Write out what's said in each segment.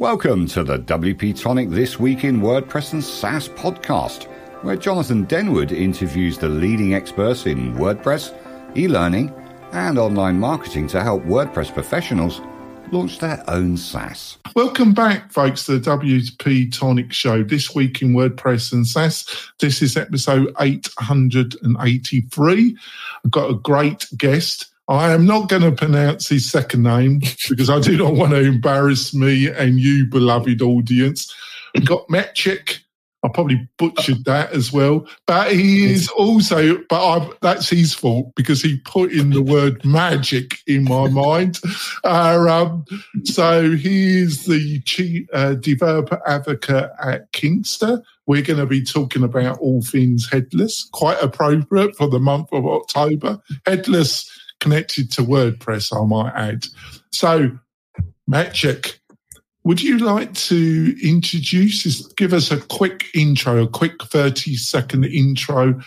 Welcome to the WP Tonic This Week in WordPress and SaaS podcast, where Jonathan Denwood interviews the leading experts in WordPress, e learning, and online marketing to help WordPress professionals launch their own SaaS. Welcome back, folks, to the WP Tonic Show. This week in WordPress and SaaS. This is episode 883. I've got a great guest. I am not going to pronounce his second name because I do not want to embarrass me and you, beloved audience. We've got Maciek. I probably butchered that as well, but he is also, but I, that's his fault because he put in the word magic in my mind. Uh, um, so he is the chief uh, developer advocate at Kinsta. We're going to be talking about all things headless, quite appropriate for the month of October. Headless connected to WordPress, I might add. So, Maciek, would you like to introduce, give us a quick intro, a quick 30 second intro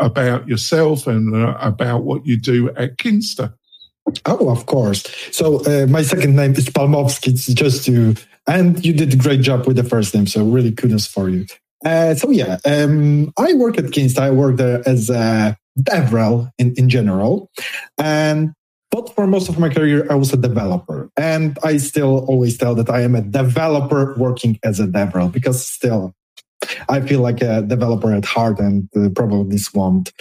about yourself and uh, about what you do at Kinsta? Oh, of course. So, uh, my second name is Palmowski. It's just to, and you did a great job with the first name. So, really kudos for you. Uh, so, yeah, um, I work at Kinsta. I work there as a DevRel in, in general. And but for most of my career, I was a developer. And I still always tell that I am a developer working as a DevRel because still I feel like a developer at heart and uh, probably won't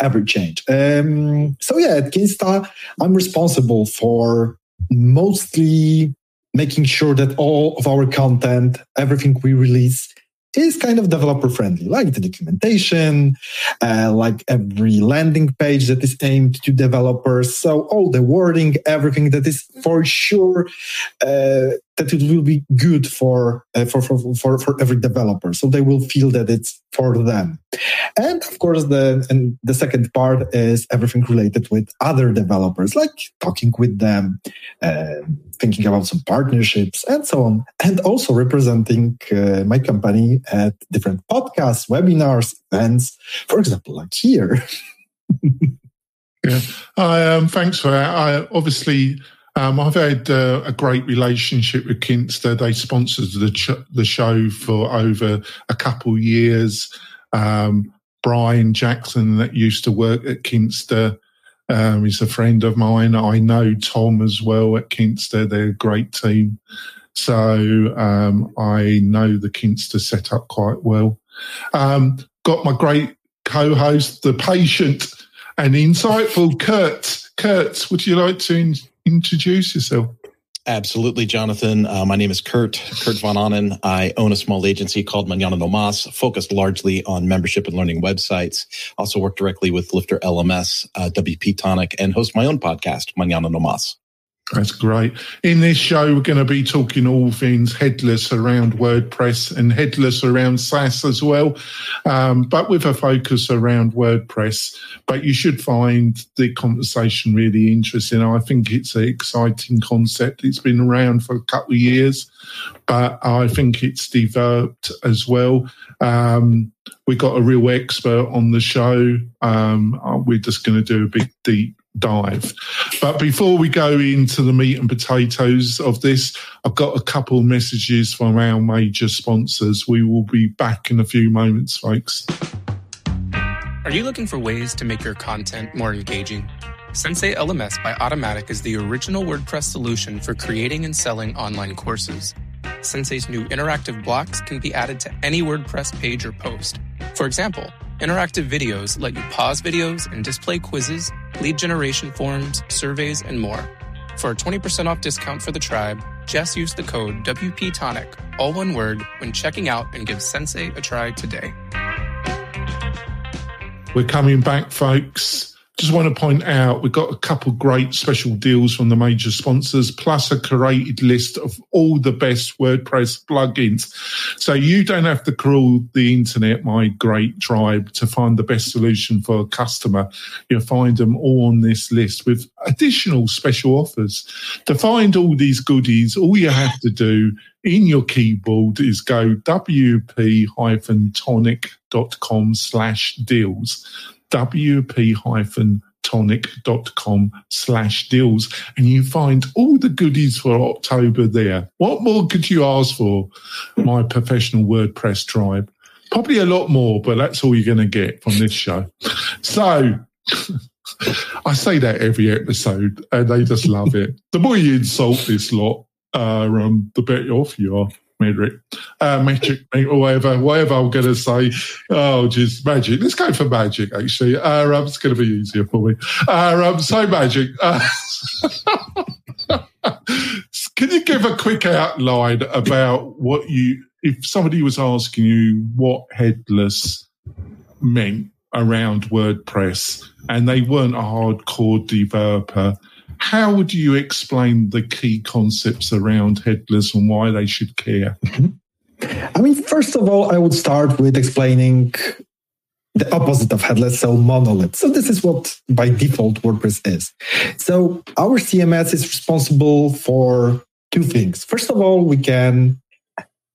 ever change. Um, so yeah, at Kinsta, I'm responsible for mostly making sure that all of our content, everything we release is kind of developer friendly, like the documentation, uh, like every landing page that is aimed to developers. So all the wording, everything that is for sure uh, that it will be good for, uh, for, for, for, for every developer. So they will feel that it's for them. And of course, the, and the second part is everything related with other developers, like talking with them, uh, thinking about some partnerships and so on. And also representing uh, my company at different podcasts, webinars, events, for example, like here. yeah. I, um, thanks for that. I obviously, um, I've had uh, a great relationship with Kinsta. They sponsored the ch- the show for over a couple years. Um, Brian Jackson, that used to work at Kinsta, um, he's a friend of mine. I know Tom as well at Kinsta. They're a great team. So um, I know the Kinsta setup quite well. Um, got my great co-host, the patient and insightful Kurt. Kurt, would you like to introduce yourself? Absolutely, Jonathan. Uh, my name is Kurt, Kurt Von Ahnen. I own a small agency called Manana No Mas, focused largely on membership and learning websites. Also work directly with LifterLMS, uh, WP Tonic, and host my own podcast, Manana No Mas. That's great. In this show, we're going to be talking all things headless around WordPress and headless around SaaS as well, um, but with a focus around WordPress. But you should find the conversation really interesting. I think it's an exciting concept. It's been around for a couple of years, but I think it's developed as well. Um, we got a real expert on the show. Um, we're just going to do a big deep dive. But before we go into the meat and potatoes of this, I've got a couple messages from our major sponsors. We will be back in a few moments, folks. Are you looking for ways to make your content more engaging? Sensei LMS by Automattic is the original WordPress solution for creating and selling online courses. Sensei's new interactive blocks can be added to any WordPress page or post. For example, Interactive videos let you pause videos and display quizzes, lead generation forms, surveys, and more. For a 20% off discount for the tribe, just use the code WPTonic, all one word, when checking out and give Sensei a try today. We're coming back, folks. Just want to point out we've got a couple great special deals from the major sponsors, plus a curated list of all the best WordPress plugins. So you don't have to crawl the internet, my great tribe, to find the best solution for a customer. You'll find them all on this list with additional special offers. To find all these goodies, all you have to do in your keyboard is go wp-tonic.com slash deals wp-tonic.com wordpresstonic.com slash deals and you find all the goodies for October there. What more could you ask for, my professional WordPress tribe? Probably a lot more, but that's all you're going to get from this show. So I say that every episode and they just love it. The more you insult this lot, uh, um, the better off you are. Medric, uh, magic, or whatever, whatever I'm going to say. Oh, just magic. Let's go for magic, actually. Uh, um, it's going to be easier for me. Uh, um, so, magic. Uh, can you give a quick outline about what you, if somebody was asking you what headless meant around WordPress and they weren't a hardcore developer, how would you explain the key concepts around headless and why they should care? Mm-hmm. I mean, first of all, I would start with explaining the opposite of headless, so monolith. So this is what by default WordPress is. So our CMS is responsible for two things. First of all, we can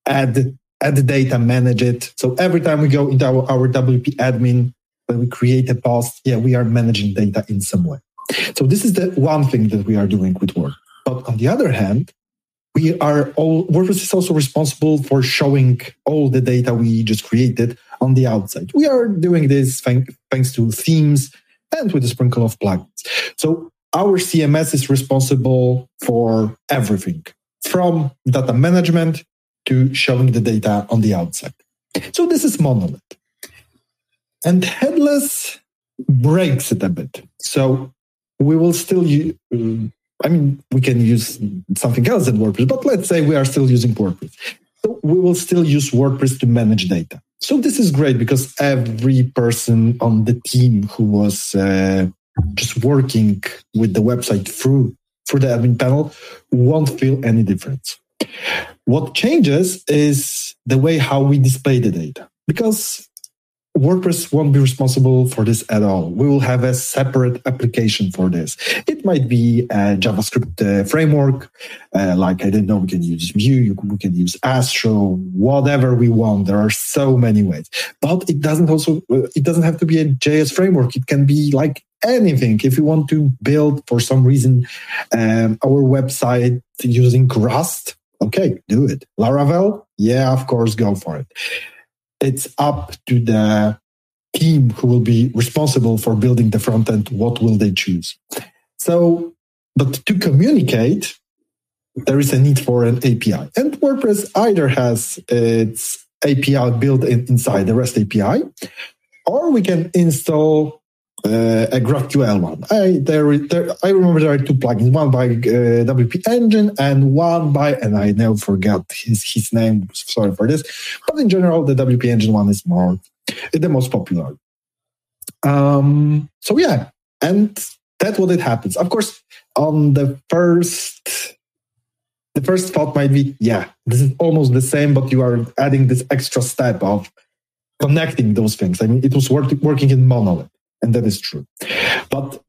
add add data, manage it. So every time we go into our, our WP admin, when we create a post, yeah, we are managing data in some way. So this is the one thing that we are doing with Word. But on the other hand, we are all WordPress is also responsible for showing all the data we just created on the outside. We are doing this thanks to themes and with a sprinkle of plugins. So our CMS is responsible for everything from data management to showing the data on the outside. So this is monolith. And headless breaks it a bit. So we will still use, I mean, we can use something else than WordPress, but let's say we are still using WordPress. So we will still use WordPress to manage data. So this is great because every person on the team who was uh, just working with the website through through the admin panel won't feel any difference. What changes is the way how we display the data because WordPress won't be responsible for this at all. We will have a separate application for this. It might be a JavaScript uh, framework, uh, like I didn't know, we can use Vue, we can use Astro, whatever we want. There are so many ways, but it doesn't also uh, it doesn't have to be a JS framework. It can be like anything. If you want to build for some reason um, our website using Rust, okay, do it. Laravel, yeah, of course, go for it it's up to the team who will be responsible for building the front end. What will they choose? So, but to communicate, there is a need for an API. And WordPress either has its API built in, inside the REST API, or we can install uh, a GraphQL one. I there, there, I remember there are two plugins, one by uh, WP Engine and one by, and I now forgot his his name. Sorry for this, but in general, the WP Engine one is more the most popular. Um, so yeah, and that's what it happens. Of course, on the first. The first thought might be, yeah, this is almost the same, but you are adding this extra step of connecting those things. I mean, it was work, working in monolith and that is true. But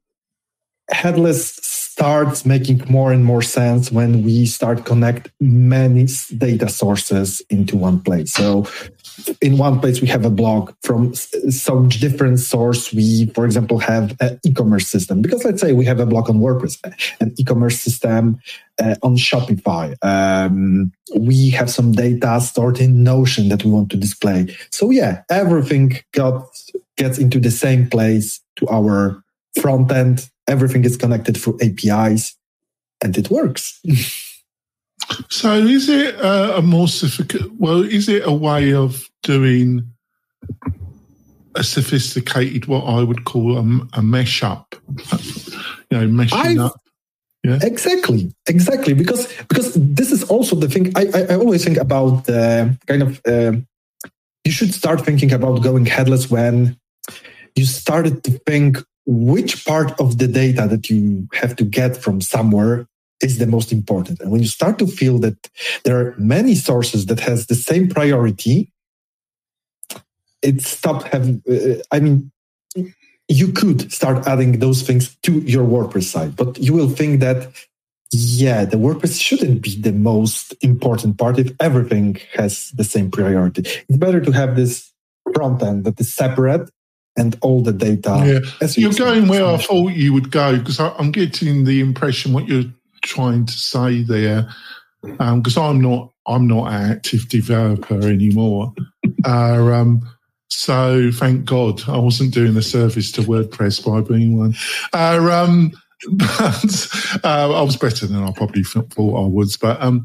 headless starts making more and more sense when we start connect many data sources into one place. So in one place we have a blog from some different source. We, for example, have an e-commerce system because let's say we have a blog on WordPress, an e-commerce system uh, on Shopify. Um, we have some data stored in Notion that we want to display. So yeah, everything got gets into the same place to our front end. Everything is connected through APIs and it works. so is it a, a more sophisticated, well, is it a way of doing a sophisticated, what I would call a, a mesh up, you know, meshing I've, up? Yeah. Exactly, exactly. Because because this is also the thing. I I, I always think about the kind of uh, you should start thinking about going headless when you started to think which part of the data that you have to get from somewhere is the most important. And when you start to feel that there are many sources that has the same priority, it stopped having, uh, I mean, you could start adding those things to your WordPress site, but you will think that, yeah, the WordPress shouldn't be the most important part if everything has the same priority. It's better to have this front end that is separate and all the data. Yeah. You're going where I thought you would go because I'm getting the impression what you're trying to say there. Because um, I'm not, I'm not an active developer anymore. uh, um, so thank God I wasn't doing a service to WordPress by being one. Uh, um, but uh, I was better than I probably thought I was. But um,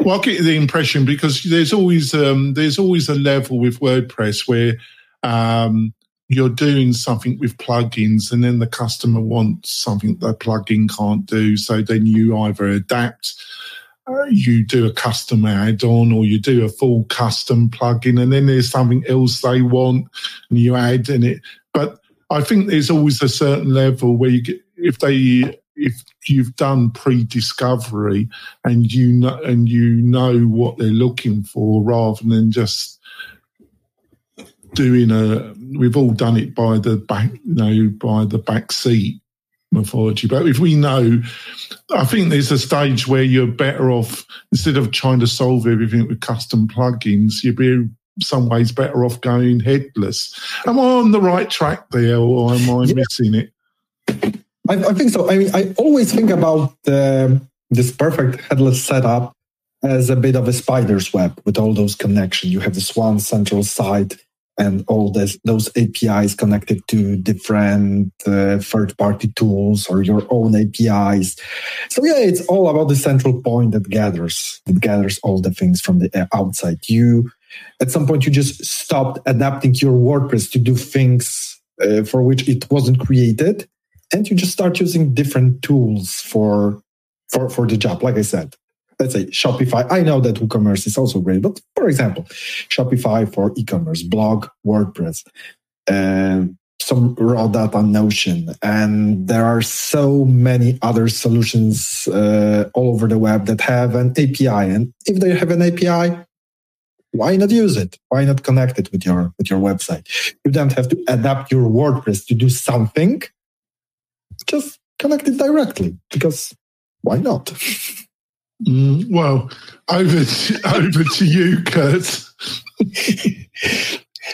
well, I get the impression because there's always um, there's always a level with WordPress where um, you're doing something with plugins, and then the customer wants something that the plugin can't do. So then you either adapt. Uh, you do a custom add-on or you do a full custom plugin and then there's something else they want and you add in it but i think there's always a certain level where you get if they if you've done pre-discovery and you know and you know what they're looking for rather than just doing a we've all done it by the back you know by the back seat mythology but if we know i think there's a stage where you're better off instead of trying to solve everything with custom plugins you'd be some ways better off going headless am i on the right track there or am i yeah. missing it I, I, think so. I mean, I always think about the, this perfect headless setup as a bit of a spider's web with all those connections. You have this one central site and all this, those APIs connected to different uh, third-party tools or your own APIs. So yeah, it's all about the central point that gathers that gathers all the things from the outside. You at some point you just stopped adapting your WordPress to do things uh, for which it wasn't created and you just start using different tools for for for the job like i said let's say shopify. I know that woocommerce is also great but for example shopify for e-commerce blog wordpress uh, some raw data notion and there are so many other solutions uh, all over the web that have an api and if they have an api why not use it? Why not connect it with your with your website? You don't have to adapt your wordpress to do something. Just connect it directly because why not? Mm, well, over to, over to you, Kurt.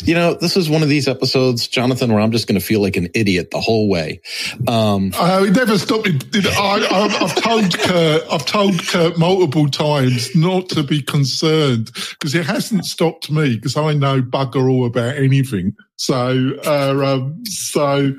you know, this is one of these episodes, Jonathan, where I'm just going to feel like an idiot the whole way. Um, uh, it never stopped me. I, have told Kurt, I've told Kurt multiple times not to be concerned because it hasn't stopped me because I know bugger all about anything. So, uh, um, so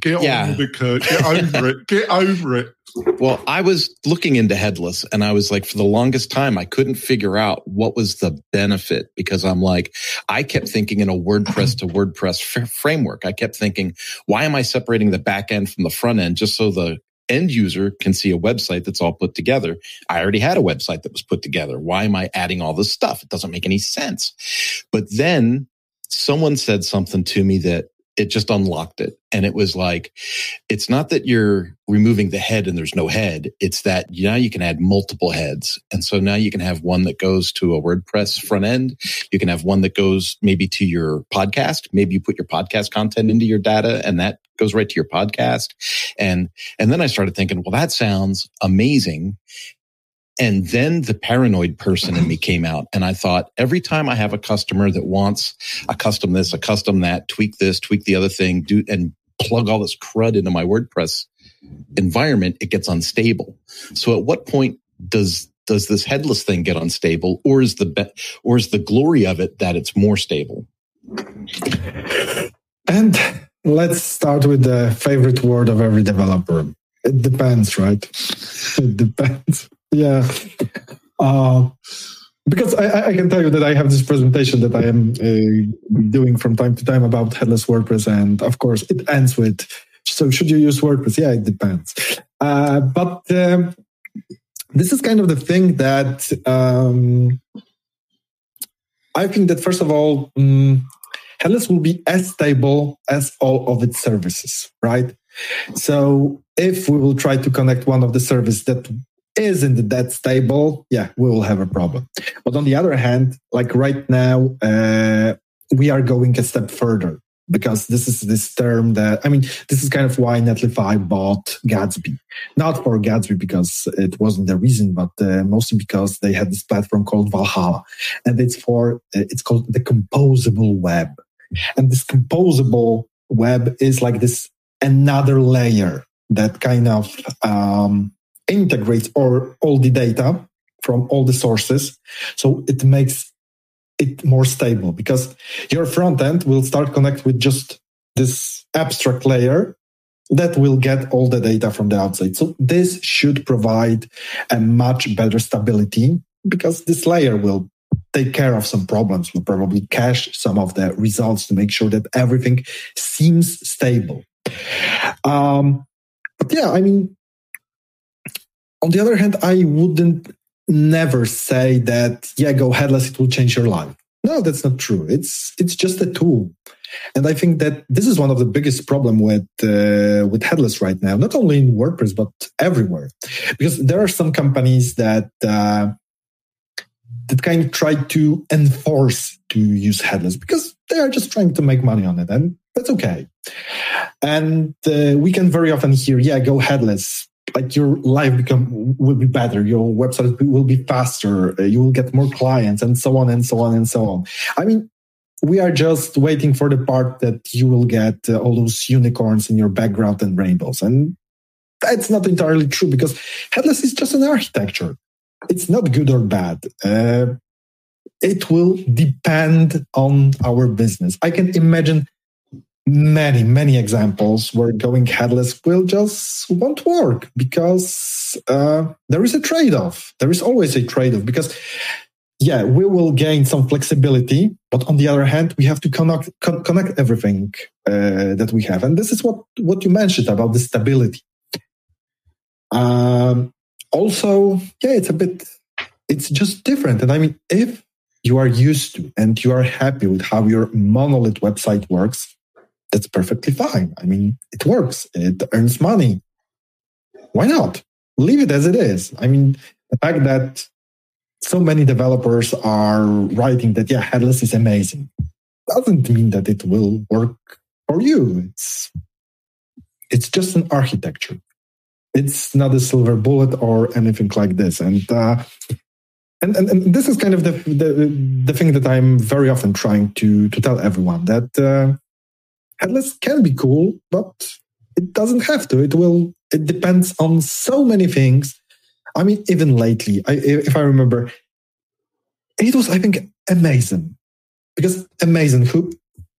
Get yeah. on with it, Kurt. Get over it. Get over it. Well, I was looking into headless and I was like, for the longest time, I couldn't figure out what was the benefit because I'm like, I kept thinking in a WordPress to WordPress f- framework. I kept thinking, why am I separating the back end from the front end just so the end user can see a website that's all put together? I already had a website that was put together. Why am I adding all this stuff? It doesn't make any sense. But then someone said something to me that it just unlocked it. And it was like, it's not that you're removing the head and there's no head. It's that now you can add multiple heads. And so now you can have one that goes to a WordPress front end. You can have one that goes maybe to your podcast. Maybe you put your podcast content into your data and that goes right to your podcast. And, and then I started thinking, well, that sounds amazing. And then the paranoid person in me came out. And I thought every time I have a customer that wants a custom this, a custom that, tweak this, tweak the other thing, do and plug all this crud into my WordPress environment, it gets unstable. So at what point does does this headless thing get unstable or is the be- or is the glory of it that it's more stable? And let's start with the favorite word of every developer. It depends, right? It depends. Yeah. Uh, because I, I, can tell you that I have this presentation that I am uh, doing from time to time about headless WordPress, and of course it ends with, "So should you use WordPress?" Yeah, it depends. Uh, but um, this is kind of the thing that um, I think that first of all, um, headless will be as stable as all of its services, right? So if we will try to connect one of the services that isn't that stable, yeah, we will have a problem. But on the other hand, like right now, uh, we are going a step further because this is this term that I mean, this is kind of why Netlify bought Gatsby. Not for Gatsby because it wasn't the reason, but uh, mostly because they had this platform called Valhalla, and it's for uh, it's called the composable web. And this composable web is like this another layer that kind of um, integrates or all the data from all the sources. So it makes it more stable because your front end will start connect with just this abstract layer that will get all the data from the outside. So this should provide a much better stability because this layer will take care of some problems, will probably cache some of the results to make sure that everything seems stable. Um, but yeah, I mean, on the other hand, I wouldn't never say that, yeah, go headless, it will change your life. No, that's not true. It's, it's just a tool. And I think that this is one of the biggest problem with uh, with headless right now, not only in WordPress but everywhere, because there are some companies that uh, that kind of try to enforce to use headless because they are just trying to make money on it, and that's okay. And uh, we can very often hear, "Yeah, go headless." Like your life become will be better, your website will be faster, uh, you will get more clients, and so on and so on and so on. I mean, we are just waiting for the part that you will get uh, all those unicorns in your background and rainbows. And that's not entirely true because headless is just an architecture. It's not good or bad. Uh, it will depend on our business. I can imagine many, many examples where going headless will just won't work because uh, there is a trade off. There is always a trade off because yeah, we will gain some flexibility, but on the other hand, we have to connect con- connect everything uh, that we have, and this is what what you mentioned about the stability. Um, also, yeah, it's a bit, it's just different, and I mean, if you are used to and you are happy with how your monolith website works, that's perfectly fine. I mean, it works, it earns money. Why not? Leave it as it is. I mean, the fact that so many developers are writing that, yeah, headless is amazing. Doesn't mean that it will work for you. It's, it's just an architecture. It's not a silver bullet or anything like this. And, uh, and, and, and this is kind of the, the, the thing that I'm very often trying to, to tell everyone that, uh, headless can be cool, but it doesn't have to. It will, it depends on so many things I mean, even lately, I, if I remember, it was, I think, amazing because Amazon who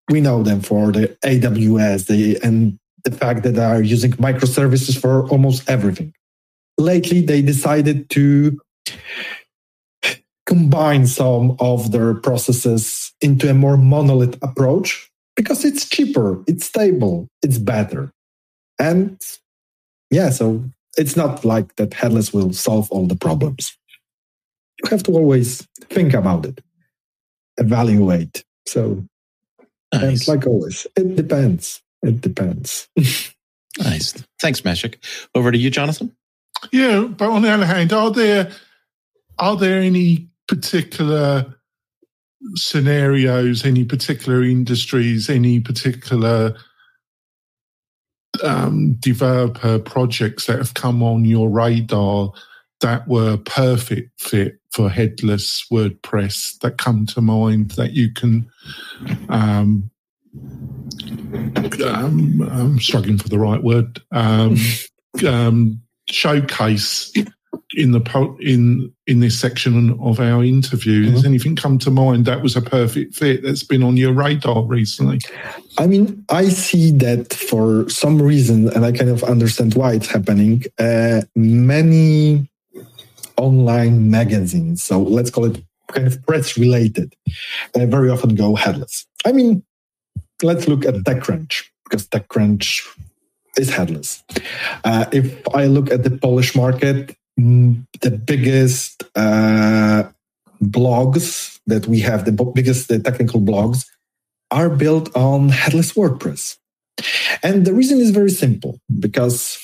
we know them for the AWS the, and the fact that they are using microservices for almost everything. Lately, they decided to combine some of their processes into a more monolith approach because it's cheaper, it's stable, it's better. And yeah, so it's not like that headless will solve all the problems. You have to always think about it, evaluate. So, nice. like always, it depends. It depends. nice. Thanks, Maciek. Over to you, Jonathan. Yeah, but on the other hand, are there are there any particular scenarios, any particular industries, any particular um, developer projects that have come on your radar that were perfect fit for headless WordPress that come to mind that you can um, um, I'm struggling for the right word um, um, showcase in the po- in in this section of our interview. Mm-hmm. Has anything come to mind that was a perfect fit that's been on your radar recently? I mean, I see that for some reason, and I kind of understand why it's happening. Uh, many online magazines, so let's call it kind of press related, uh, very often go headless. I mean, let's look at TechCrunch because TechCrunch is headless. Uh, if I look at the Polish market, the biggest uh, blogs that we have, the biggest the technical blogs, are built on headless WordPress. And the reason is very simple because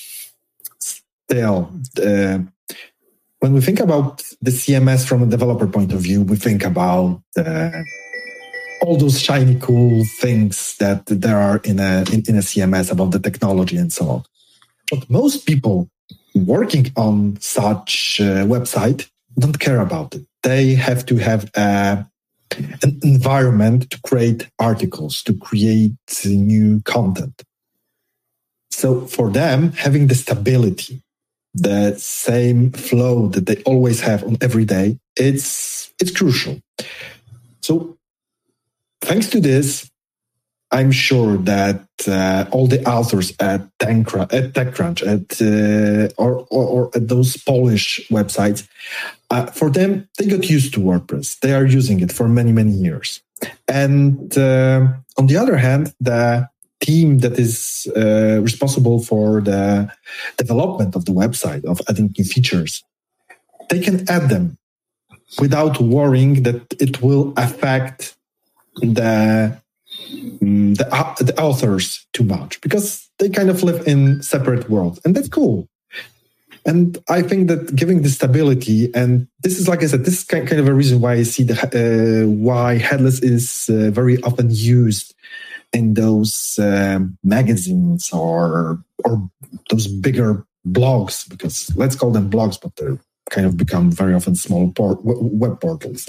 still, uh, when we think about the CMS from a developer point of view, we think about uh, all those shiny, cool things that there are in a in, in a CMS about the technology and so on. But most people working on such website don't care about it. They have to have a an environment to create articles, to create new content. So for them, having the stability, the same flow that they always have on every day, it's it's crucial. So thanks to this, I'm sure that uh, all the authors at, TechCrunch, at TechCrunch, at uh, or, or, or, at those Polish websites, uh, for them they got used to WordPress. They are using it for many many years. And uh, on the other hand, the team that is uh, responsible for the development of the website of adding new features, they can add them without worrying that it will affect the the, uh, the authors too much because they kind of live in separate worlds and that's cool. And i think that giving the stability and this is like i said this is kind of a reason why i see the uh, why headless is uh, very often used in those um, magazines or or those bigger blogs because let's call them blogs but they're kind of become very often small web portals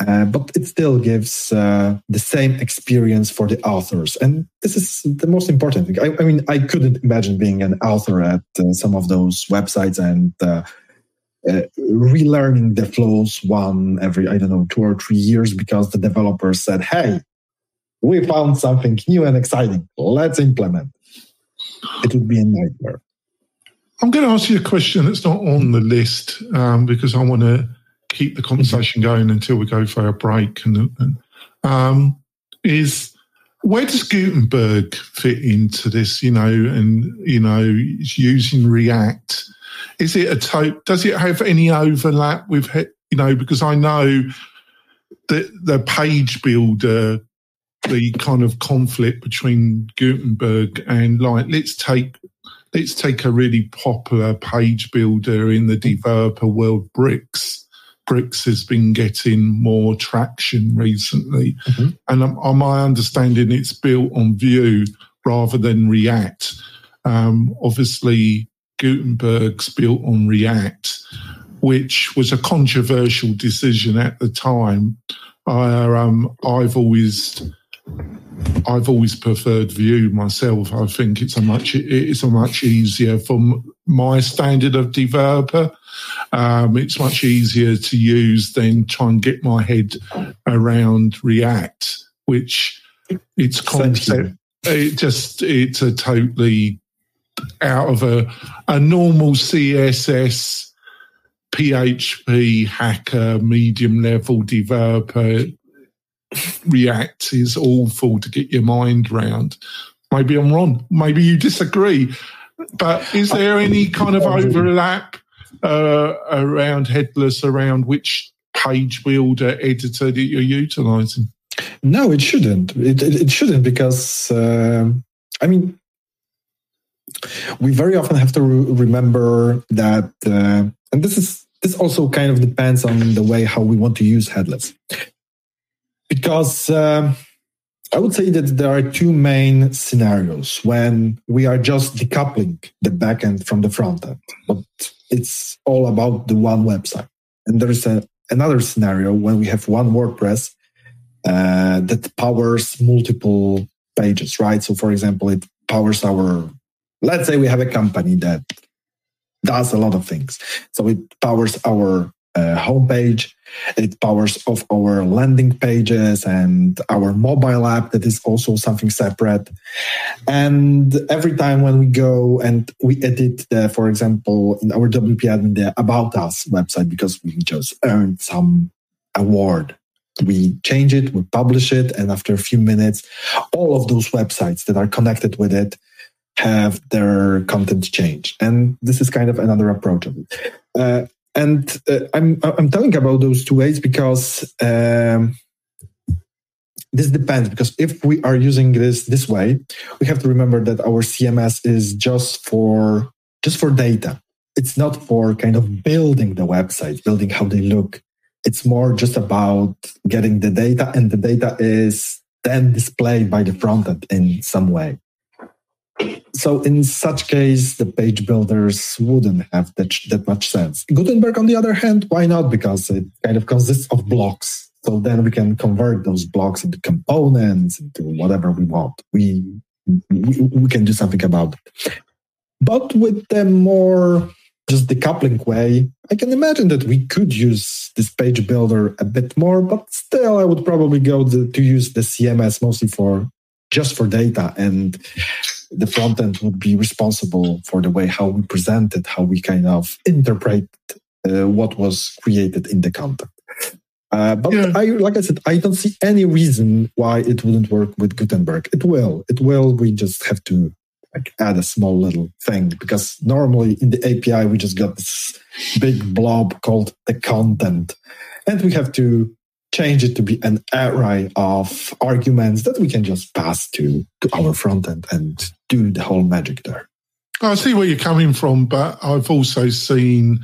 uh, but it still gives uh, the same experience for the authors. And this is the most important thing. I, I mean, I couldn't imagine being an author at uh, some of those websites and uh, uh, relearning the flows one every, I don't know, two or three years because the developers said, hey, we found something new and exciting. Let's implement. It would be a nightmare. I'm going to ask you a question that's not on the list um, because I want to keep the conversation going until we go for a break. And, and um, is where does Gutenberg fit into this? You know, and you know, using React. Is it a to- Does it have any overlap with you know? Because I know that the page builder, the kind of conflict between Gutenberg and like, let's take let's take a really popular page builder in the developer world, Bricks Bricks has been getting more traction recently. Mm-hmm. And um, on my understanding, it's built on Vue rather than React. Um, obviously, Gutenberg's built on React, which was a controversial decision at the time. I, um, I've always I've always preferred Vue myself. I think it's a much it's a much easier from my standard of developer. Um, it's much easier to use than try and get my head around React, which its concept it just it's a totally out of a a normal CSS PHP hacker medium level developer React is awful to get your mind around. Maybe I'm wrong. Maybe you disagree. But is there any kind of overlap uh, around headless, around which page builder editor that you're utilizing? No, it shouldn't. It, it, it shouldn't because, uh, I mean, we very often have to re- remember that, uh, and this is this also kind of depends on the way how we want to use headless because um, I would say that there are two main scenarios when we are just decoupling the backend from the front end, but it's all about the one website. And there is a, another scenario when we have one WordPress uh, that powers multiple pages, right? So, for example, it powers our, let's say we have a company that does a lot of things. So it powers our uh, homepage. It powers off our landing pages and our mobile app that is also something separate. And every time when we go and we edit the, for example, in our WP admin, the About Us website, because we just earned some award we change it, we publish it, and after a few minutes, all of those websites that are connected with it have their content changed. And this is kind of another approach of it. Uh, and uh, I'm I'm telling about those two ways because um, this depends. Because if we are using this this way, we have to remember that our CMS is just for just for data. It's not for kind of building the website, building how they look. It's more just about getting the data, and the data is then displayed by the front end in some way so in such case, the page builders wouldn't have that, that much sense. Gutenberg, on the other hand, why not? Because it kind of consists of blocks. So then we can convert those blocks into components, into whatever we want. We, we, we can do something about it. But with the more just decoupling way, I can imagine that we could use this page builder a bit more, but still I would probably go to, to use the CMS mostly for just for data and the front end would be responsible for the way how we present it, how we kind of interpret uh, what was created in the content. Uh, but yeah. I, like I said, I don't see any reason why it wouldn't work with Gutenberg. It will. It will. We just have to like add a small little thing because normally in the API we just got this big blob called the content, and we have to change it to be an array of arguments that we can just pass to, to our front end and do the whole magic there. I see where you're coming from, but I've also seen,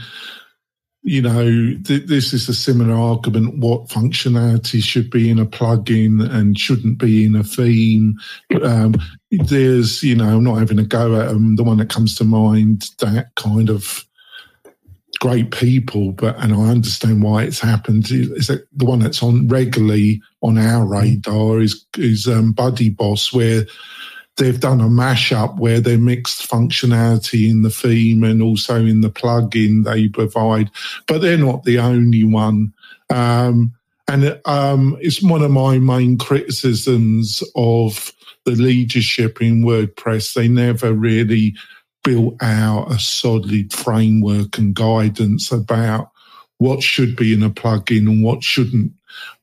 you know, th- this is a similar argument what functionality should be in a plugin and shouldn't be in a theme. Um, there's, you know, I'm not having a go at them. The one that comes to mind, that kind of great people, but and I understand why it's happened. Is that the one that's on regularly on our mm. radar is is um, BuddyBoss, where they've done a mashup where they mixed functionality in the theme and also in the plugin they provide, but they're not the only one. Um, and um, it's one of my main criticisms of the leadership in WordPress. They never really built out a solid framework and guidance about what should be in a plugin and what shouldn't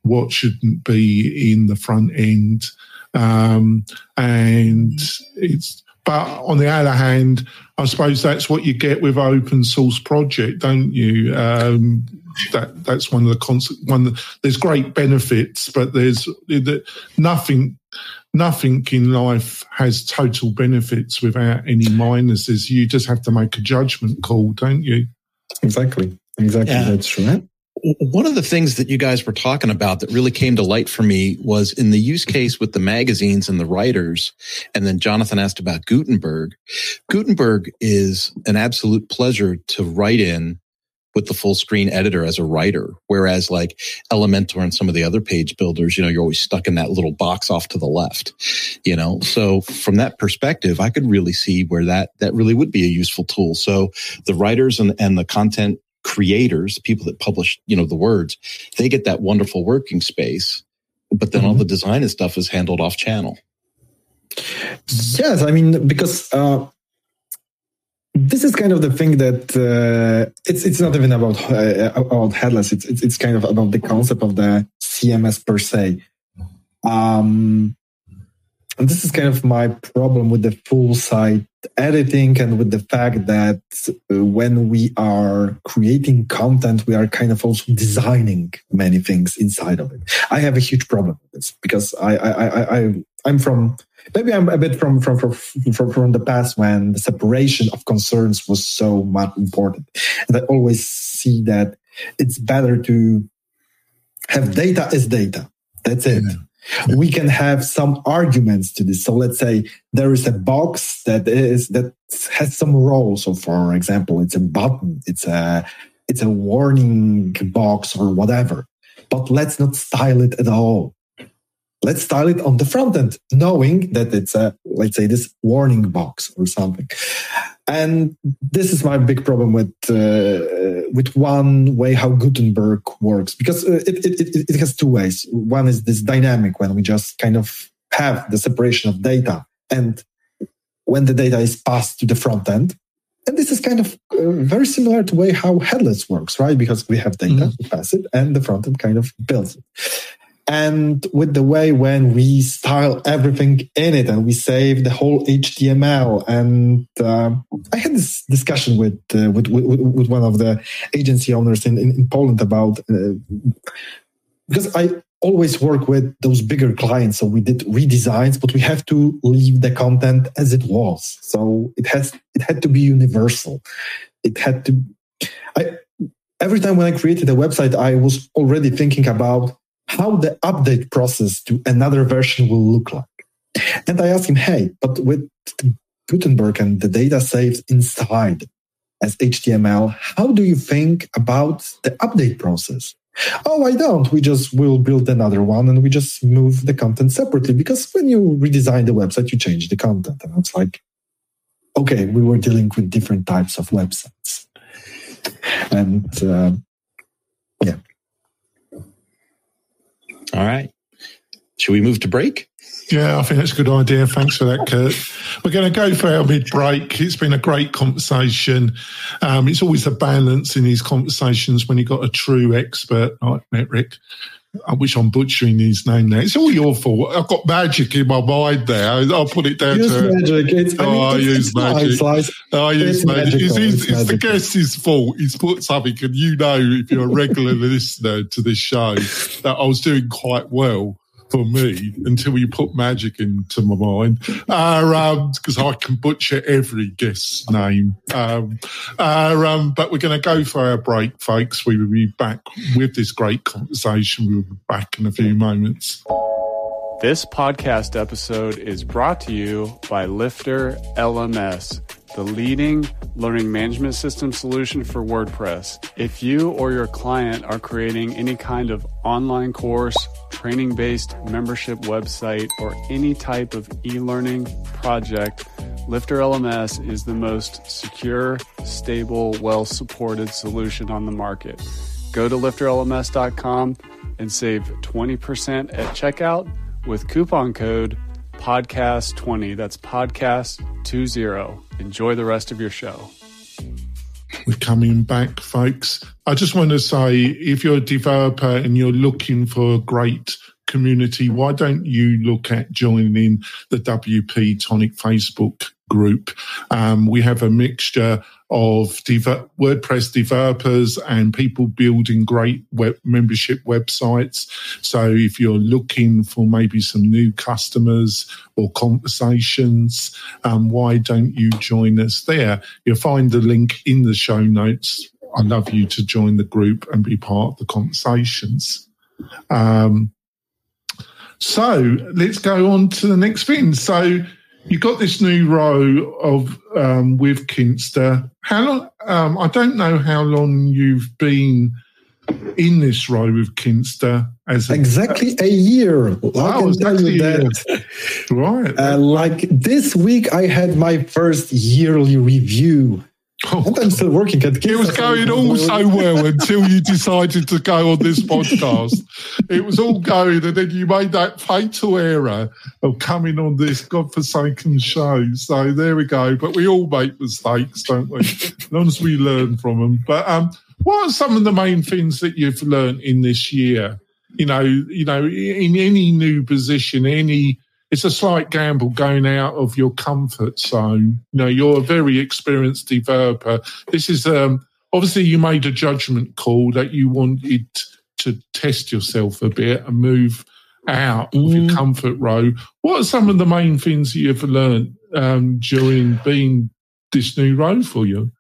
what shouldn't be in the front end. Um, and it's but on the other hand i suppose that's what you get with open source project don't you um, that that's one of the constant one there's great benefits but there's nothing nothing in life has total benefits without any minuses. You just have to make a judgment call, don't you? Exactly. Exactly. Yeah. That's true. One of the things that you guys were talking about that really came to light for me was in the use case with the magazines and the writers. And then Jonathan asked about Gutenberg. Gutenberg is an absolute pleasure to write in with the full screen editor as a writer. Whereas like Elementor and some of the other page builders, you know, you're always stuck in that little box off to the left, you know? So from that perspective, I could really see where that, that really would be a useful tool. So the writers and, and the content creators, people that publish, you know, the words, they get that wonderful working space. But then mm-hmm. all the design and stuff is handled off channel. Yes, I mean because uh, this is kind of the thing that uh, it's it's not even about uh, about headless. It's, it's, it's kind of about the concept of the CMS per se. Um, and this is kind of my problem with the full site editing and with the fact that uh, when we are creating content, we are kind of also designing many things inside of it. I have a huge problem with this because I I I, I I'm from maybe I'm a bit from from from from, from the past when the separation of concerns was so much important, and I always see that it's better to have data as data. That's it. Yeah. We can have some arguments to this. So let's say there is a box that is that has some role. So for example, it's a button, it's a it's a warning box or whatever. But let's not style it at all let's style it on the front end, knowing that it's a, let's say, this warning box or something. And this is my big problem with uh, with one way how Gutenberg works because uh, it, it, it, it has two ways. One is this dynamic when we just kind of have the separation of data and when the data is passed to the front end. And this is kind of uh, very similar to way how headless works, right? Because we have data, mm-hmm. we pass it, and the front end kind of builds it and with the way when we style everything in it and we save the whole HTML. And uh, I had this discussion with, uh, with, with, with one of the agency owners in, in, in Poland about uh, because I always work with those bigger clients. So we did redesigns, but we have to leave the content as it was. So it has it had to be universal. It had to. I every time when I created a website, I was already thinking about how the update process to another version will look like. And I asked him, hey, but with Gutenberg and the data saved inside as HTML, how do you think about the update process? Oh, I don't. We just will build another one and we just move the content separately because when you redesign the website, you change the content. And I was like, okay, we were dealing with different types of websites. And uh, yeah. All right. Should we move to break? Yeah, I think that's a good idea. Thanks for that, Kurt. We're going to go for our mid break. It's been a great conversation. Um, it's always a balance in these conversations when you've got a true expert like Metric. I wish I'm butchering his name now. It's all your fault. I've got magic in my mind there. I'll put it down use to magic. It's, I, Oh, mean, I it's, use oh, it's nice, magic. like- I use It's magic. It's, magical, it's it's the guest's fault. He's put something, and you know, if you're a regular listener to this show, that I was doing quite well for me until you put magic into my mind. Because I can butcher every guest's name. Um, uh, um, but we're going to go for our break, folks. We will be back with this great conversation. We'll be back in a few moments. This podcast episode is brought to you by Lifter LMS, the leading learning management system solution for WordPress. If you or your client are creating any kind of online course, training based membership website, or any type of e learning project, Lifter LMS is the most secure, stable, well supported solution on the market. Go to lifterlms.com and save 20% at checkout with coupon code podcast20. That's podcast20. Enjoy the rest of your show. We're coming back, folks. I just want to say if you're a developer and you're looking for a great community, why don't you look at joining the WP Tonic Facebook group? Um, we have a mixture of deve- WordPress developers and people building great web membership websites. So if you're looking for maybe some new customers or conversations, um, why don't you join us there? You'll find the link in the show notes. I'd love you to join the group and be part of the conversations. Um, so let's go on to the next thing. So you got this new row of um, with Kinsta. How long? Um, I don't know how long you've been in this row with Kinsta as a, Exactly a year. I Wow, can tell you that. right. Uh, like this week, I had my first yearly review. Oh, I'm still working at It was going all so well until you decided to go on this podcast. It was all going, and then you made that fatal error of coming on this godforsaken show. So there we go. But we all make mistakes, don't we? As long as we learn from them. But um, what are some of the main things that you've learned in this year? You know, you know, in any new position, any it's a slight gamble going out of your comfort zone. You know, you're a very experienced developer. This is um, obviously you made a judgment call that you wanted to test yourself a bit and move out of your Mm. comfort row. What are some of the main things that you've learned um, during being this new row for you?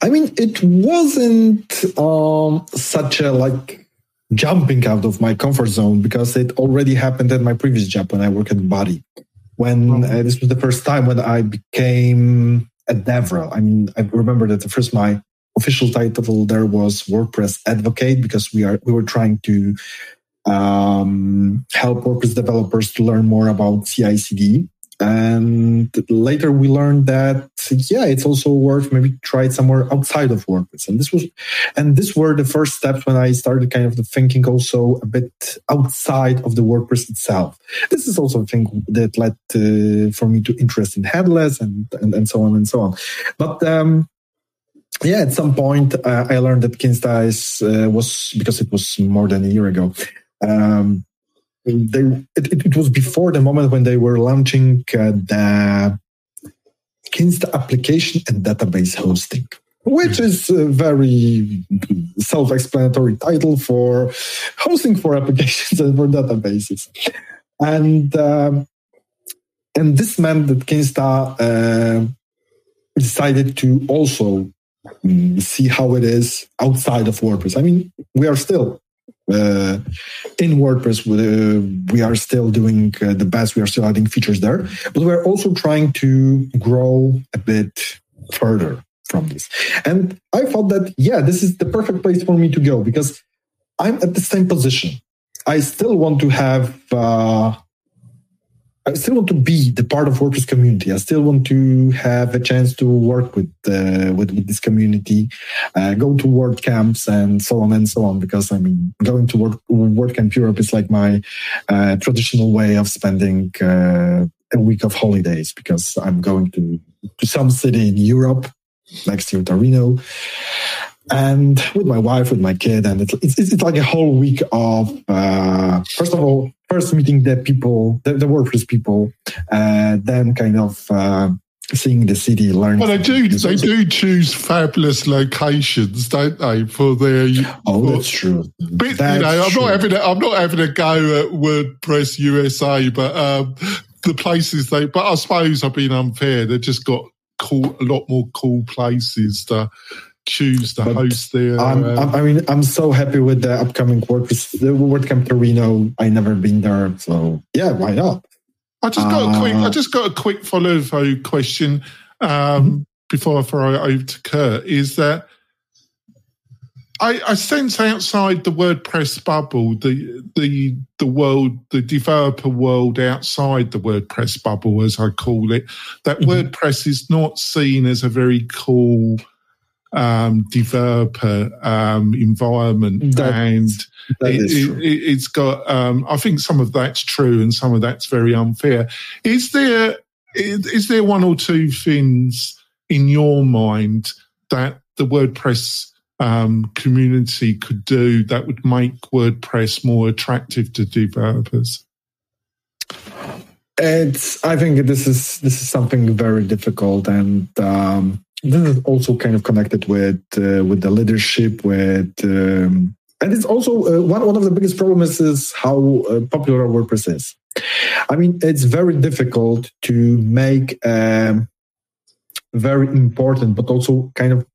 I mean, it wasn't um, such a like jumping out of my comfort zone because it already happened at my previous job when I worked at Buddy. When uh, this was the first time when I became a DevRel. I mean, I remember that the first my official title there was WordPress advocate because we are we were trying to um, help WordPress developers to learn more about CI/CD. And later we learned that yeah, it's also worth maybe try it somewhere outside of WordPress. And this was, and this were the first steps when I started kind of the thinking also a bit outside of the WordPress itself. This is also a thing that led to, for me to interest in headless and, and and so on and so on. But um, yeah, at some point uh, I learned that Kinsta uh, was because it was more than a year ago. Um, they it, it, was before the moment when they were launching uh, the Kinsta application and database hosting, which is a very self-explanatory title for hosting for applications and for databases. And um, and this meant that Kinsta uh, decided to also mm, see how it is outside of WordPress. I mean, we are still uh, in WordPress, uh, we are still doing uh, the best. We are still adding features there, but we're also trying to grow a bit further from this. And I thought that, yeah, this is the perfect place for me to go because I'm at the same position. I still want to have. I still want to be the part of WordPress community. I still want to have a chance to work with uh, with, with, this community, uh, go to WordCamps and so on and so on. Because I mean, going to Word, WordCamp Europe is like my uh, traditional way of spending uh, a week of holidays. Because I'm going to to some city in Europe next year, Torino, and with my wife, with my kid, and it's it's, it's like a whole week of uh, first of all, first meeting the people, the, the WordPress people, uh, then kind of uh, seeing the city, learning. Well, they do they do choose fabulous locations, don't they, for their? Oh, for, that's true. But, that's you know, I'm true. not having a, I'm not having a go at WordPress USA, but um, the places they. But I suppose I've been unfair. They've just got cool, a lot more cool places to choose to but host their. Um, I mean, I'm so happy with the upcoming WordPress, the WordCamp Torino. I never been there, so yeah, why not? I just got uh, a quick. I uh, just got a quick follow up question um, mm-hmm. before I throw it over to Kurt. Is that I, I, sense outside the WordPress bubble, the the the world, the developer world outside the WordPress bubble, as I call it, that mm-hmm. WordPress is not seen as a very cool um, developer um, environment, that, and that it, has it, got. Um, I think some of that's true, and some of that's very unfair. Is there is there one or two things in your mind that the WordPress um, community could do that would make WordPress more attractive to developers? It's. I think this is this is something very difficult, and um, this is also kind of connected with uh, with the leadership, with um, and it's also uh, one one of the biggest problems is how uh, popular WordPress is. I mean, it's very difficult to make um, very important, but also kind of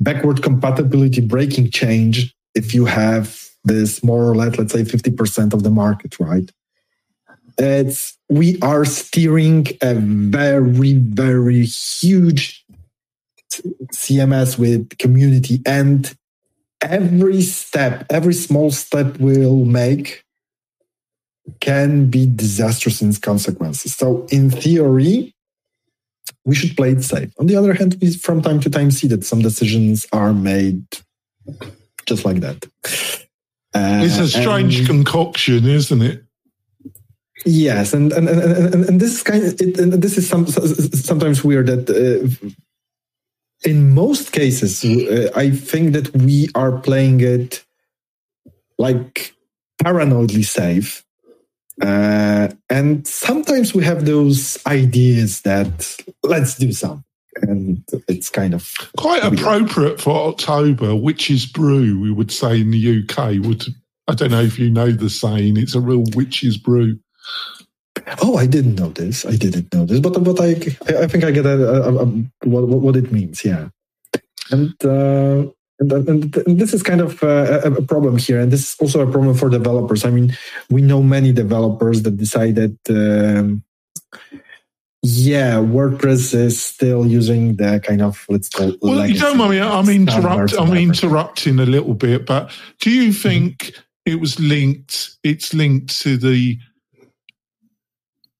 backward compatibility breaking change if you have this more or less, let's say, fifty percent of the market, right? It's we are steering a very very huge CMS with community and every step, every small step we'll make can be disastrous in its consequences. So in theory, we should play it safe. On the other hand, we from time to time see that some decisions are made just like that. Uh, it's a strange and, concoction, isn't it? Yes, and and, and, and, and this is kind of it, and this is some, sometimes weird that uh, in most cases, uh, I think that we are playing it like paranoidly safe. Uh, and sometimes we have those ideas that let's do some. And it's kind of quite weird. appropriate for October, witch's brew, we would say in the UK. Would I don't know if you know the saying, it's a real witch's brew. Oh, I didn't know this. I didn't know this, but but I I think I get a, a, a, what what it means. Yeah, and. Uh, and, and, and, this is kind of a, a, problem here, and this is also a problem for developers. I mean, we know many developers that decided, um, yeah, WordPress is still using the kind of let's call. Well, you don't mind me. I'm interrupt. I'm interrupting a little bit, but do you mm-hmm. think mm-hmm. it was linked? It's linked to the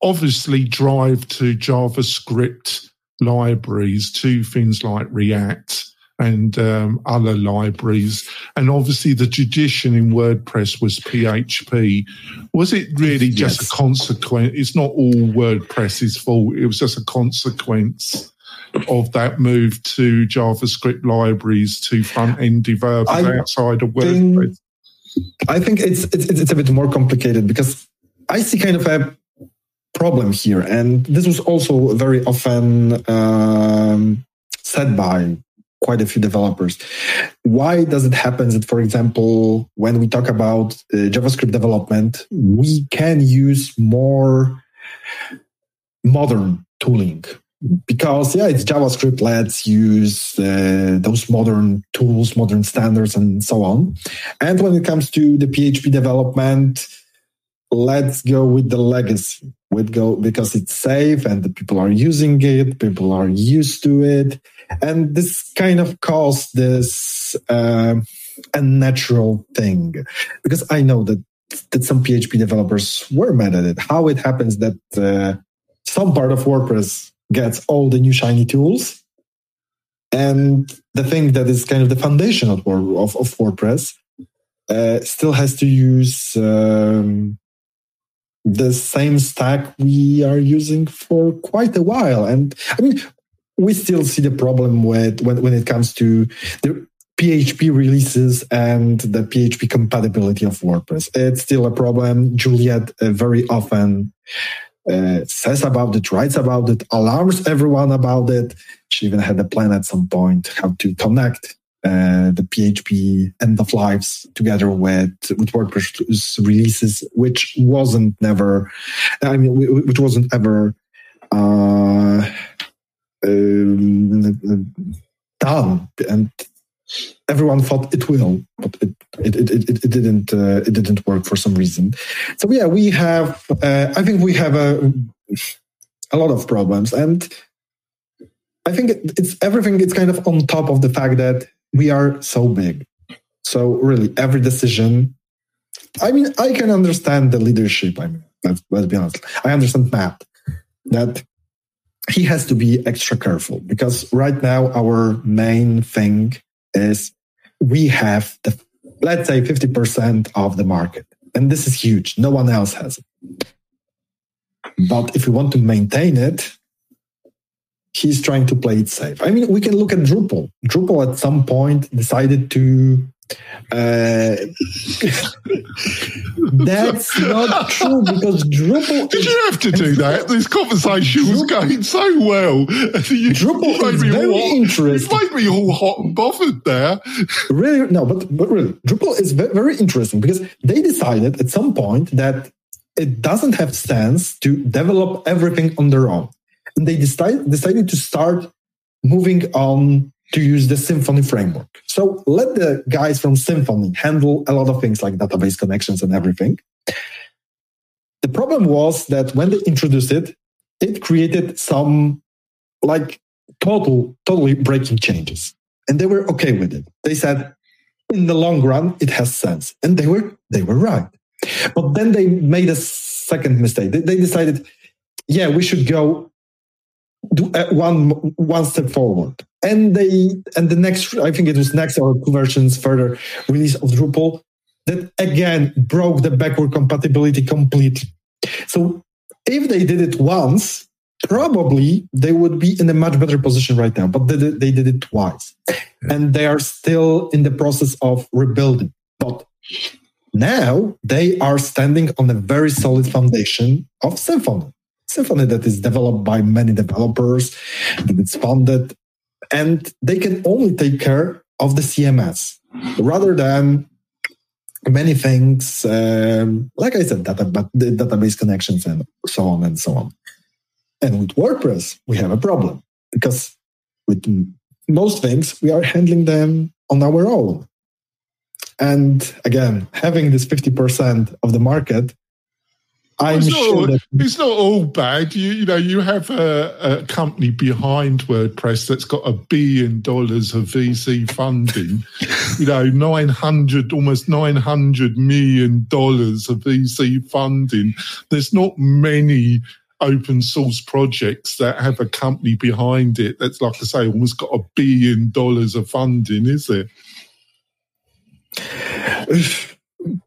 obviously drive to JavaScript libraries to things like React and um, other libraries. And obviously, the tradition in WordPress was PHP. Was it really just yes. a consequence? It's not all WordPress's fault, it was just a consequence. Of that move to JavaScript libraries to front end developers I outside of WordPress, I think it's, it's it's a bit more complicated because I see kind of a problem here. And this was also very often um, said by quite a few developers. Why does it happen that, for example, when we talk about uh, JavaScript development, we can use more modern tooling? Because yeah, it's JavaScript. Let's use uh, those modern tools, modern standards, and so on. And when it comes to the PHP development, let's go with the legacy with go because it's safe and the people are using it people are used to it and this kind of caused this uh, a natural thing because I know that that some PHP developers were mad at it. How it happens that uh, some part of WordPress gets all the new shiny tools, and the thing that is kind of the foundation of, of, of WordPress uh, still has to use um, the same stack we are using for quite a while. And I mean, we still see the problem with when, when it comes to the PHP releases and the PHP compatibility of WordPress. It's still a problem. Juliette uh, very often uh, says about it, writes about it, alarms everyone about it. She even had a plan at some point how to connect uh, the PHP end of lives together with with WordPress releases, which wasn't never, I mean, which wasn't ever uh, um, done, and everyone thought it will, but it it it, it, it didn't uh, it didn't work for some reason. So yeah, we have uh, I think we have a a lot of problems, and I think it's everything. It's kind of on top of the fact that we are so big. So really, every decision. I mean, I can understand the leadership. I mean, let's, let's be honest. I understand Matt that he has to be extra careful because right now our main thing is we have the let's say 50% of the market and this is huge no one else has it but if we want to maintain it he's trying to play it safe. I mean, we can look at Drupal. Drupal at some point decided to. Uh, that's not true because Drupal. Did you have to do that? This conversation was going so well. You, Drupal you is very all, interesting. You made me all hot and bothered there. Really, no, but but really, Drupal is very interesting because they decided at some point that it doesn't have sense to develop everything on their own they decide, decided to start moving on to use the Symfony framework. So let the guys from Symfony handle a lot of things like database connections and everything. The problem was that when they introduced it, it created some like total, totally breaking changes. And they were okay with it. They said, in the long run, it has sense. And they were, they were right. But then they made a second mistake. They decided, yeah, we should go do uh, one one step forward. And they and the next i think it was next or two versions further release of drupal that again broke the backward compatibility completely. So if they did it once probably they would be in a much better position right now but they, they did it twice. And they are still in the process of rebuilding. But now they are standing on a very solid foundation of symfony Symfony that is developed by many developers, that it's funded, and they can only take care of the CMS rather than many things, um, like I said, data, but database connections and so on and so on. And with WordPress, we have a problem because with most things, we are handling them on our own. And again, having this 50% of the market I'm it's sure not, it's not all bad. You, you know, you have a, a, company behind WordPress that's got a billion dollars of VC funding. you know, nine hundred, almost nine hundred million dollars of VC funding. There's not many open source projects that have a company behind it that's, like I say, almost got a billion dollars of funding, is it?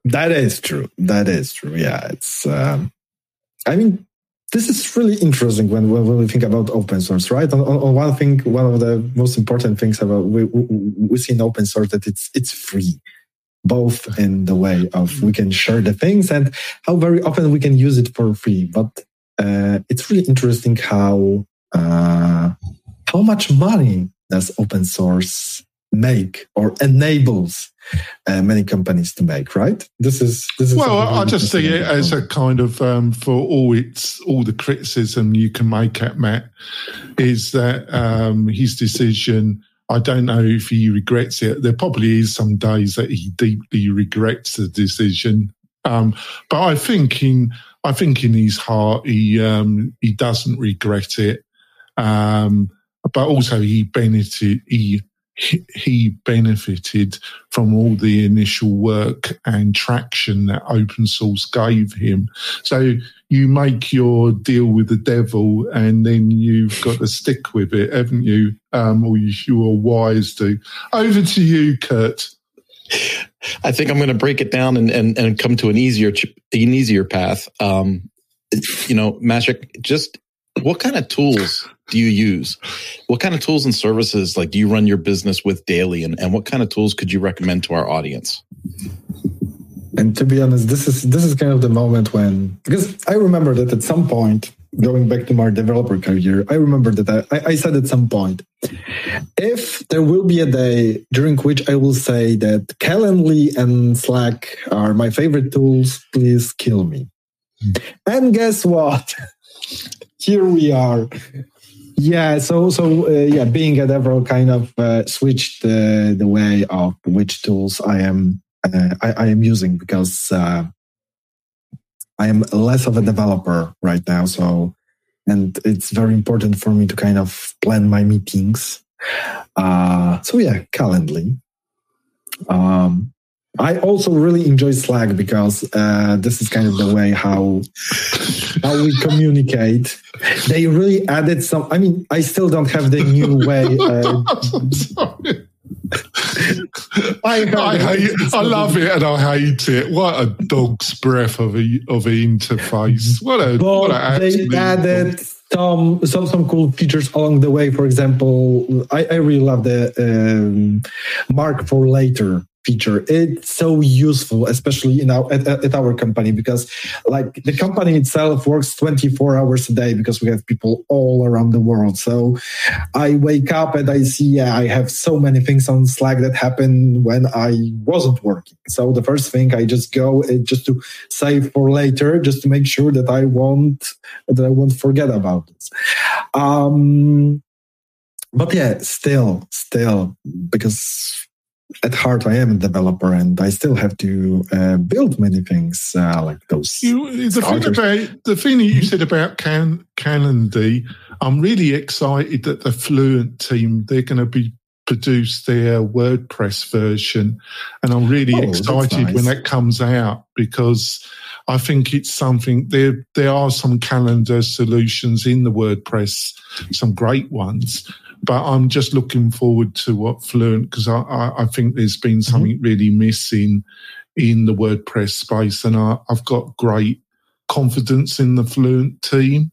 That is true. That is true. Yeah, it's. Um, I mean, this is really interesting when, when we think about open source, right? On, on, one thing, one of the most important things about we, we, see in open source that it's it's free, both in the way of we can share the things and how very often we can use it for free. But uh, it's really interesting how uh, how much money does open source make or enables uh, many companies to make right this is this is well i just see it as a kind of um, for all its all the criticism you can make at matt is that um, his decision I don't know if he regrets it. There probably is some days that he deeply regrets the decision. Um, but I think in I think in his heart he um, he doesn't regret it. Um, but also he benefited he he, benefited from all the initial work and traction that open source gave him. So you make your deal with the devil and then you've got to stick with it, haven't you? Um, or you, you are wise to. Over to you, Kurt. I think I'm going to break it down and, and, and come to an easier, an easier path. Um, you know, Magic, just what kind of tools do you use? What kind of tools and services like do you run your business with daily and, and what kind of tools could you recommend to our audience? And to be honest, this is this is kind of the moment when because I remember that at some point, going back to my developer career, I remember that I, I said at some point, if there will be a day during which I will say that Calendly and Slack are my favorite tools, please kill me. Hmm. And guess what? Here we are. Yeah, so so uh, yeah, being a developer kind of uh, switched uh, the way of which tools I am uh, I, I, am using because uh, I am less of a developer right now. So and it's very important for me to kind of plan my meetings. Uh, so yeah, Calendly. Um, I also really enjoy Slack because uh, this is kind of the way how how we communicate. They really added some. I mean, I still don't have the new way. Uh, I, I, hate, I love it and I hate it. What a dog's breath of a of an interface. What a but what a they added some some some cool features along the way. For example, I, I really love the um, mark for later feature. It's so useful, especially in our at, at, our company, because like the company itself works 24 hours a day because we have people all around the world. So I wake up and I see yeah, I have so many things on Slack that happen when I wasn't working. So the first thing I just go uh, just to save for later, just to make sure that I won't that I won't forget about this. Um, but yeah, still, still, because at heart, I am a developer, and I still have to uh, build many things uh, like those. You, the thing about the thing that you mm-hmm. said about Can Calendly, I'm really excited that the Fluent team they're going to be produce their WordPress version, and I'm really oh, excited nice. when that comes out because I think it's something there. There are some calendar solutions in the WordPress, some great ones but I'm just looking forward to what Fluent because I, I, I, think there's been mm-hmm. something mm-hmm. really missing in the WordPress space, and I, have got great confidence in the Fluent team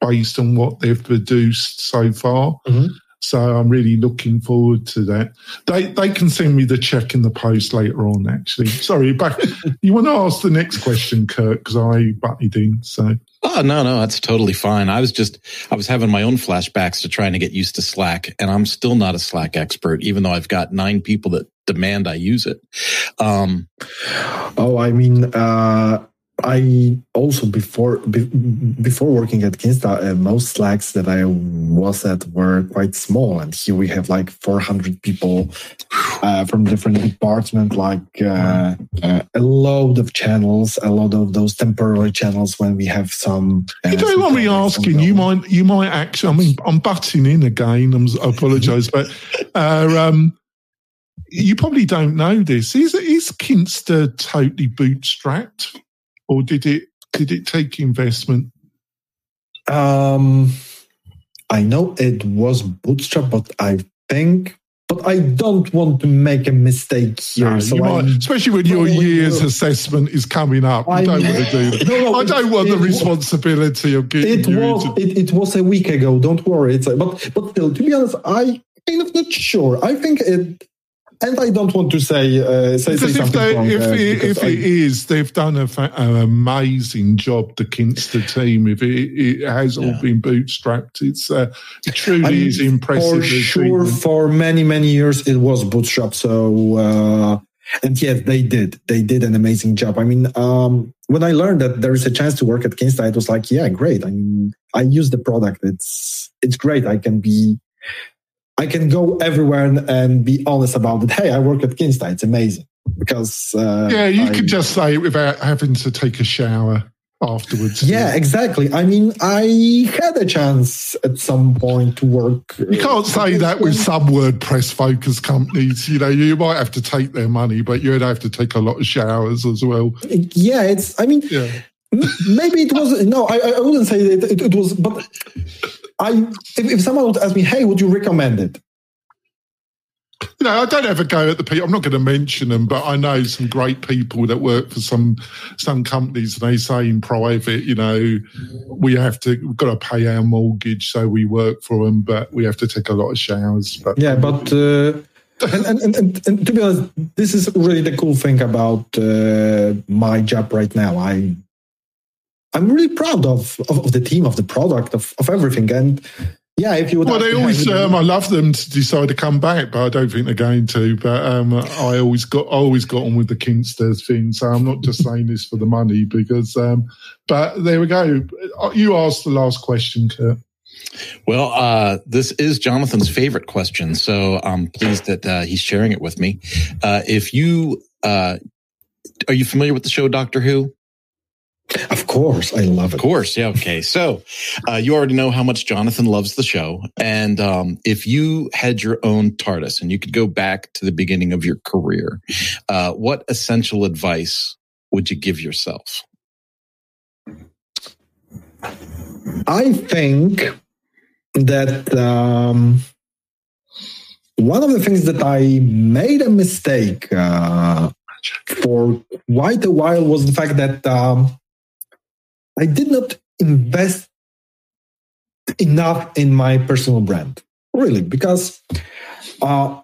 based on what they've produced so far. Mm-hmm. So I'm really looking forward to that. They they can send me the check in the post later on. Actually, sorry, but you want to ask the next question, Kurt, because I butted in. So Oh no, no, that's totally fine. I was just I was having my own flashbacks to trying to get used to Slack, and I'm still not a Slack expert, even though I've got nine people that demand I use it. Um, oh, I mean, uh, I also before be, before working at Kinsta, uh, most Slacks that I was at were quite small, and here we have like 400 people uh, from different departments, like uh, uh, a load of channels, a lot of those temporary channels when we have some. Uh, you don't want me asking. You might you might actually. I mean, I'm butting in again. I'm, I apologise, but. Uh, um, you probably don't know this. Is is Kinsta totally bootstrapped? Or did it did it take investment? Um, I know it was bootstrap, but I think but I don't want to make a mistake here. No, so might, especially when your year's assessment is coming up, I don't want to do that. No, no, I don't want the responsibility of getting it was to, it, it, was a week ago. Don't worry. It's but but still, to be honest, I kind of not sure. I think it and I don't want to say uh, say, say something they, wrong. If, it, if I, it is, they've done a fa- an amazing job. The Kinsta team, if it, it has yeah. all been bootstrapped, it's uh, it truly I mean, is impressive. For sure, for many many years it was bootstrapped. So. Uh, and yes, they did. They did an amazing job. I mean, um, when I learned that there is a chance to work at Kinsta, it was like, yeah, great. I mean, I use the product. It's it's great. I can be I can go everywhere and, and, be honest about it. Hey, I work at Kinsta. It's amazing because uh, yeah, you I, can just say it without having to take a shower. afterwards. Yeah, exactly. I mean, I had a chance at some point to work. You can't say that with some WordPress focused companies. You know, you might have to take their money, but you'd have to take a lot of showers as well. Yeah, it's. I mean, yeah. maybe it was. No, I, I wouldn't say it, it, it was. But I, if, if someone would ask me, "Hey, would you recommend it?" you know, I don't ever go at the people. I'm not going to mention them, but I know some great people that work for some some companies. And they say in private, you know, we have to we've got to pay our mortgage, so we work for them, but we have to take a lot of showers. But yeah, but. Uh, and, and, and, and, to be honest, this is really the cool thing about uh, my job right now. I I'm really proud of, of, of the team, of the product, of, of everything, and yeah, if you would. Well, they always. Um, I love them to decide to come back, but I don't think they're going to. But um, I always got, I always got on with the Kinsta's thing, so I'm not just saying this for the money because. Um, but there we go. You asked the last question, Kurt. Well, uh, this is Jonathan's favorite question, so I'm pleased that uh, he's sharing it with me. Uh, if you uh, are you familiar with the show Doctor Who? Of course, I love it. Of course, yeah. Okay, so uh, you already know how much Jonathan loves the show, and um, if you had your own TARDIS and you could go back to the beginning of your career, uh, what essential advice would you give yourself? I think that um, one of the things that I made a mistake uh, for quite a while was the fact that. Um, I did not invest enough in my personal brand, really, because uh,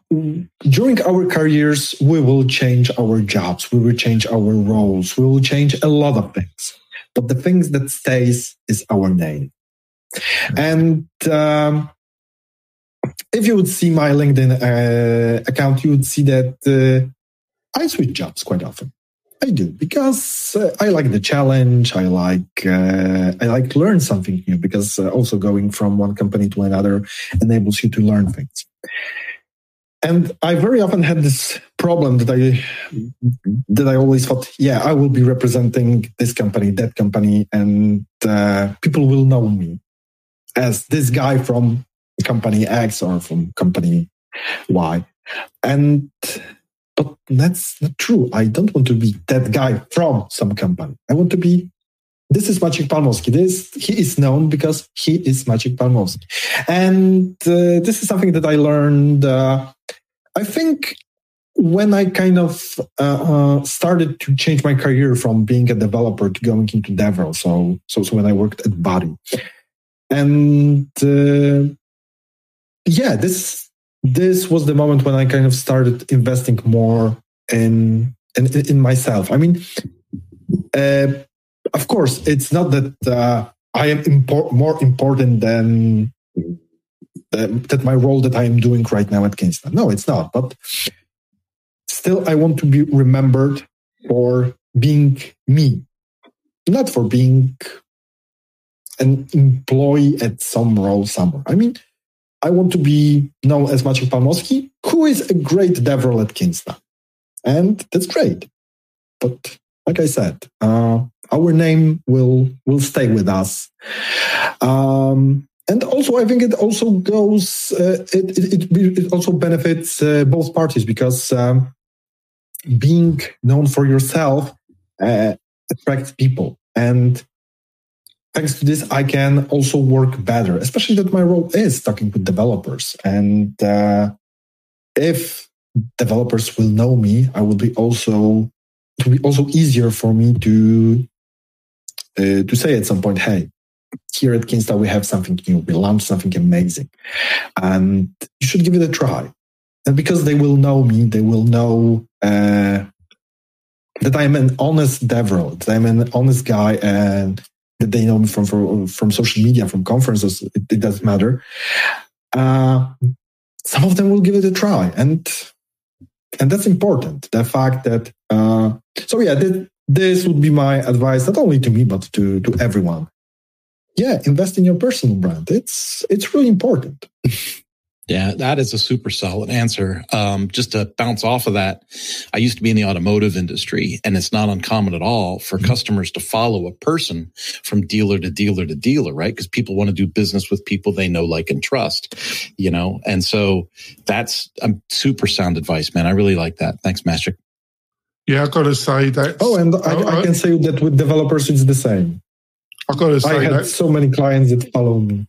during our careers, we will change our jobs, we will change our roles, we will change a lot of things. But the things that stays is our name. And um, if you would see my LinkedIn uh, account, you would see that uh, I switch jobs quite often. I do because uh, I like the challenge. I like uh, I like learn something new because uh, also going from one company to another enables you to learn things. And I very often had this problem that I that I always thought, yeah, I will be representing this company, that company, and uh, people will know me as this guy from company X or from company Y. And but that's not true. I don't want to be that guy from some company. I want to be this is Maciek Palmowski. This he is known because he is Maciek Palmowski, and uh, this is something that I learned. Uh, I think when I kind of uh, uh started to change my career from being a developer to going into DevRel. So, so, so when I worked at Buddy, and uh, yeah, this this was the moment when I kind of started investing more in in, in myself. I mean, uh, of course, it's not that uh, I am impor- more important than uh, that my role that I am doing right now at Kinsta. No, it's not. But still, I want to be remembered for being me, not for being an employee at some role somewhere. I mean, I want to be known as Maciek Palmowski, who is a great DevRel at Kinsta. And that's great. But like I said, uh, our name will will stay with us. Um, and also, I think it also goes, uh, it, it, it, also benefits uh, both parties because um, being known for yourself uh, attracts people. And thanks to this, I can also work better, especially that my role is talking with developers. And uh, if developers will know me, I will be also it will be also easier for me to uh, to say at some point, hey, here at Kinsta we have something new, we launched something amazing, and you should give it a try. And because they will know me, they will know uh, that I'm an honest DevRel, that I'm an honest guy, and that they know me from from, from social media, from conferences. It, it doesn't matter. Uh, some of them will give it a try, and and that's important. The fact that uh, so yeah, that, this would be my advice, not only to me but to to everyone. Yeah, invest in your personal brand. It's it's really important. Yeah, that is a super solid answer. Um, just to bounce off of that, I used to be in the automotive industry, and it's not uncommon at all for mm-hmm. customers to follow a person from dealer to dealer to dealer, right? Because people want to do business with people they know, like, and trust, you know? And so that's um, super sound advice, man. I really like that. Thanks, Master. Yeah, I got to say that. Oh, and I, I, I, can say that with developers, it's the same. I got to say I had that. so many clients that follow me.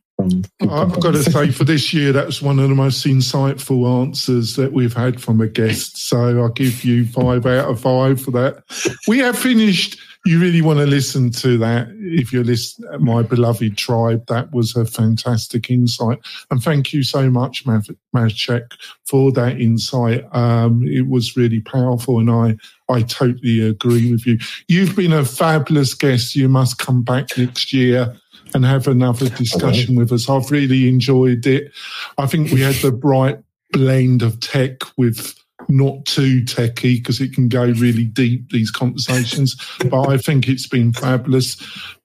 I've got to say, for this year, that's one of the most insightful answers that we've had from a guest. So I'll give you five out of five for that. We have finished. You really want to listen to that if you're listening, my beloved tribe. That was a fantastic insight. And thank you so much, Maciek, for that insight. Um, it was really powerful. And I, I totally agree with you. You've been a fabulous guest. You must come back next year and have another discussion with us. I've really enjoyed it. I think we had the right blend of tech with not too techy because it can go really deep these conversations but i think it's been fabulous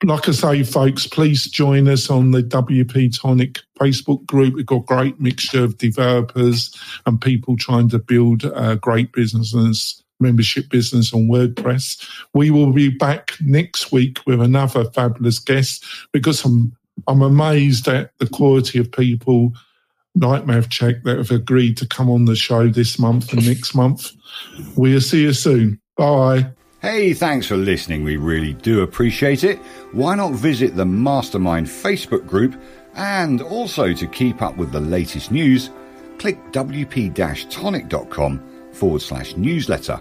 like i say folks please join us on the wp tonic facebook group we've got a great mixture of developers and people trying to build uh, great businesses membership business on WordPress. We will be back next week with another fabulous guest because I'm I'm amazed at the quality of people like check that have agreed to come on the show this month and next month. We'll see you soon. Bye. Hey, thanks for listening. We really do appreciate it. Why not visit the Mastermind Facebook group? And also to keep up with the latest news, click wp-tonic.com forward slash newsletter.